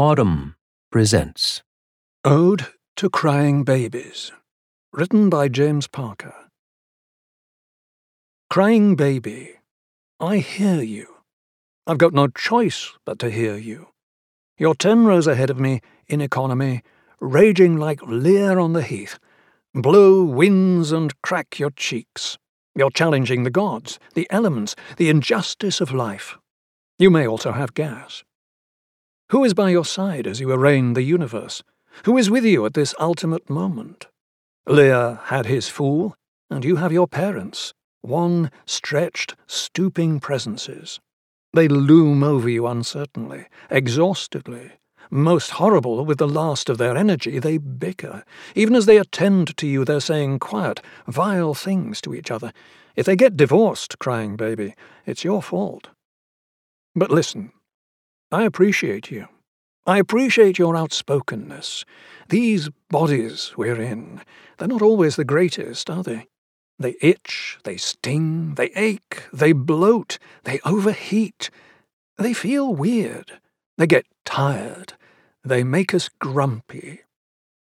Audm presents Ode to Crying Babies, written by James Parker. Crying baby, I hear you. I've got no choice but to hear you. You're ten rows ahead of me in economy, raging like Lear on the heath. Blow winds and crack your cheeks. You're challenging the gods, the elements, the injustice of life. You may also have gas. Who is by your side as you arraign the universe? Who is with you at this ultimate moment? Lear had his fool, and you have your parents, one stretched, stooping presences. They loom over you uncertainly, exhaustedly. Most horrible, with the last of their energy, they bicker. Even as they attend to you, they're saying quiet, vile things to each other. If they get divorced, crying baby, it's your fault. But listen, I appreciate you. I appreciate your outspokenness. These bodies we're in, they're not always the greatest, are they? They itch, they sting, they ache, they bloat, they overheat. They feel weird. They get tired. They make us grumpy.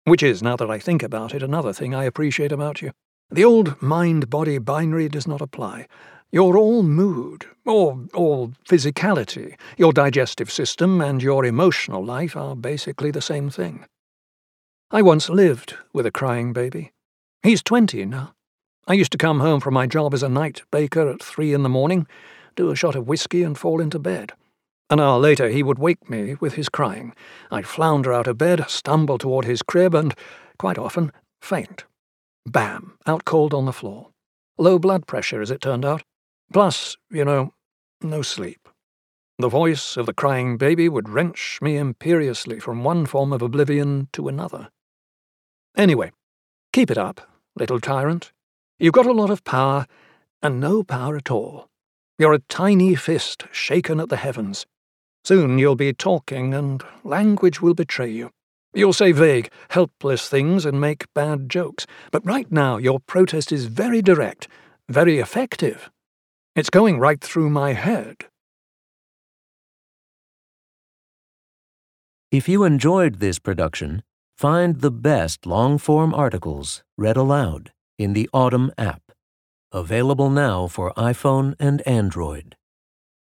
Which is, now that I think about it, another thing I appreciate about you. The old mind body binary does not apply. You're all mood, or all physicality. Your digestive system and your emotional life are basically the same thing. I once lived with a crying baby. He's 20 now. I used to come home from my job as a night baker at three in the morning, do a shot of whisky, and fall into bed. An hour later, he would wake me with his crying. I'd flounder out of bed, stumble toward his crib, and, quite often, faint. Bam, out cold on the floor. Low blood pressure, as it turned out. Plus, you know, no sleep. The voice of the crying baby would wrench me imperiously from one form of oblivion to another. Anyway, keep it up, little tyrant. You've got a lot of power, and no power at all. You're a tiny fist shaken at the heavens. Soon you'll be talking, and language will betray you. You'll say vague, helpless things and make bad jokes. But right now, your protest is very direct, very effective. It's going right through my head. If you enjoyed this production, find the best long form articles read aloud in the Audm app, available now for iPhone and Android.